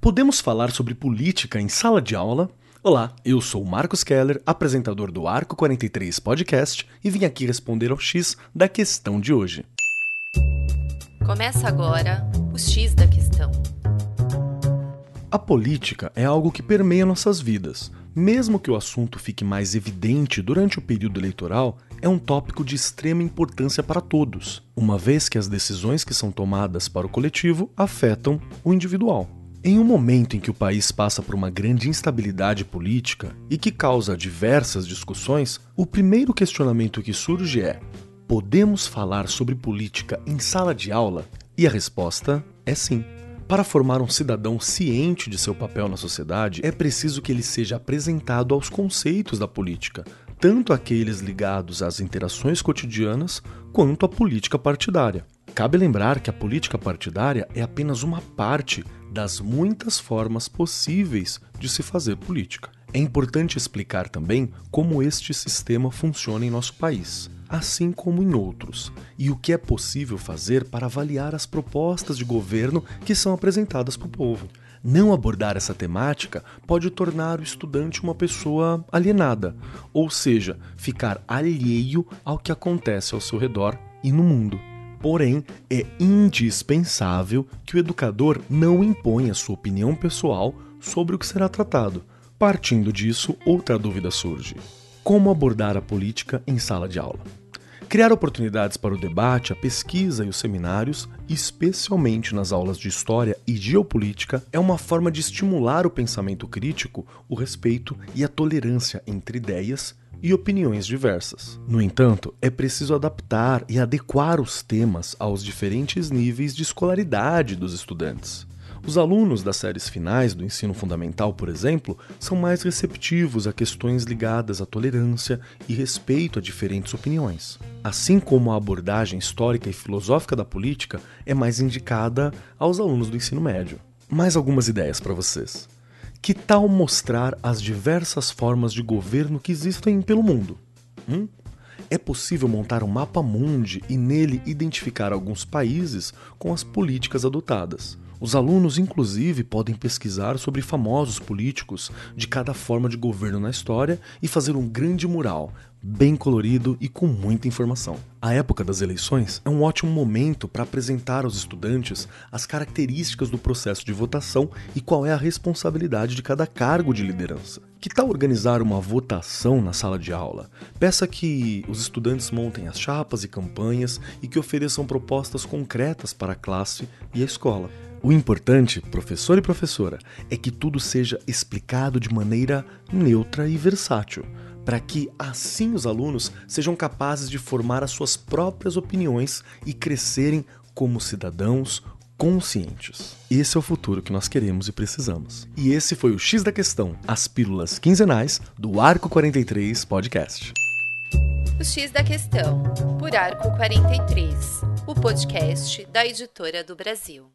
Podemos falar sobre política em sala de aula? Olá, eu sou Marcos Keller, apresentador do Arco 43 Podcast, e vim aqui responder ao X da questão de hoje. Começa agora o X da questão. A política é algo que permeia nossas vidas. Mesmo que o assunto fique mais evidente durante o período eleitoral, é um tópico de extrema importância para todos, uma vez que as decisões que são tomadas para o coletivo afetam o individual. Em um momento em que o país passa por uma grande instabilidade política e que causa diversas discussões, o primeiro questionamento que surge é: podemos falar sobre política em sala de aula? E a resposta é sim. Para formar um cidadão ciente de seu papel na sociedade, é preciso que ele seja apresentado aos conceitos da política, tanto aqueles ligados às interações cotidianas quanto à política partidária. Cabe lembrar que a política partidária é apenas uma parte das muitas formas possíveis de se fazer política. É importante explicar também como este sistema funciona em nosso país, assim como em outros, e o que é possível fazer para avaliar as propostas de governo que são apresentadas para o povo. Não abordar essa temática pode tornar o estudante uma pessoa alienada, ou seja, ficar alheio ao que acontece ao seu redor e no mundo. Porém, é indispensável que o educador não imponha sua opinião pessoal sobre o que será tratado. Partindo disso, outra dúvida surge: como abordar a política em sala de aula? Criar oportunidades para o debate, a pesquisa e os seminários, especialmente nas aulas de história e geopolítica, é uma forma de estimular o pensamento crítico, o respeito e a tolerância entre ideias e opiniões diversas. No entanto, é preciso adaptar e adequar os temas aos diferentes níveis de escolaridade dos estudantes. Os alunos das séries finais do ensino fundamental, por exemplo, são mais receptivos a questões ligadas à tolerância e respeito a diferentes opiniões. Assim como a abordagem histórica e filosófica da política é mais indicada aos alunos do ensino médio. Mais algumas ideias para vocês. Que tal mostrar as diversas formas de governo que existem pelo mundo? Hum? É possível montar um mapa mundi e nele identificar alguns países com as políticas adotadas. Os alunos, inclusive, podem pesquisar sobre famosos políticos de cada forma de governo na história e fazer um grande mural, bem colorido e com muita informação. A época das eleições é um ótimo momento para apresentar aos estudantes as características do processo de votação e qual é a responsabilidade de cada cargo de liderança. Que tal organizar uma votação na sala de aula? Peça que os estudantes montem as chapas e campanhas e que ofereçam propostas concretas para a classe e a escola. O importante, professor e professora, é que tudo seja explicado de maneira neutra e versátil, para que assim os alunos sejam capazes de formar as suas próprias opiniões e crescerem como cidadãos conscientes. Esse é o futuro que nós queremos e precisamos. E esse foi o X da Questão, as pílulas quinzenais do Arco 43 Podcast. O X da Questão, por Arco 43, o podcast da editora do Brasil.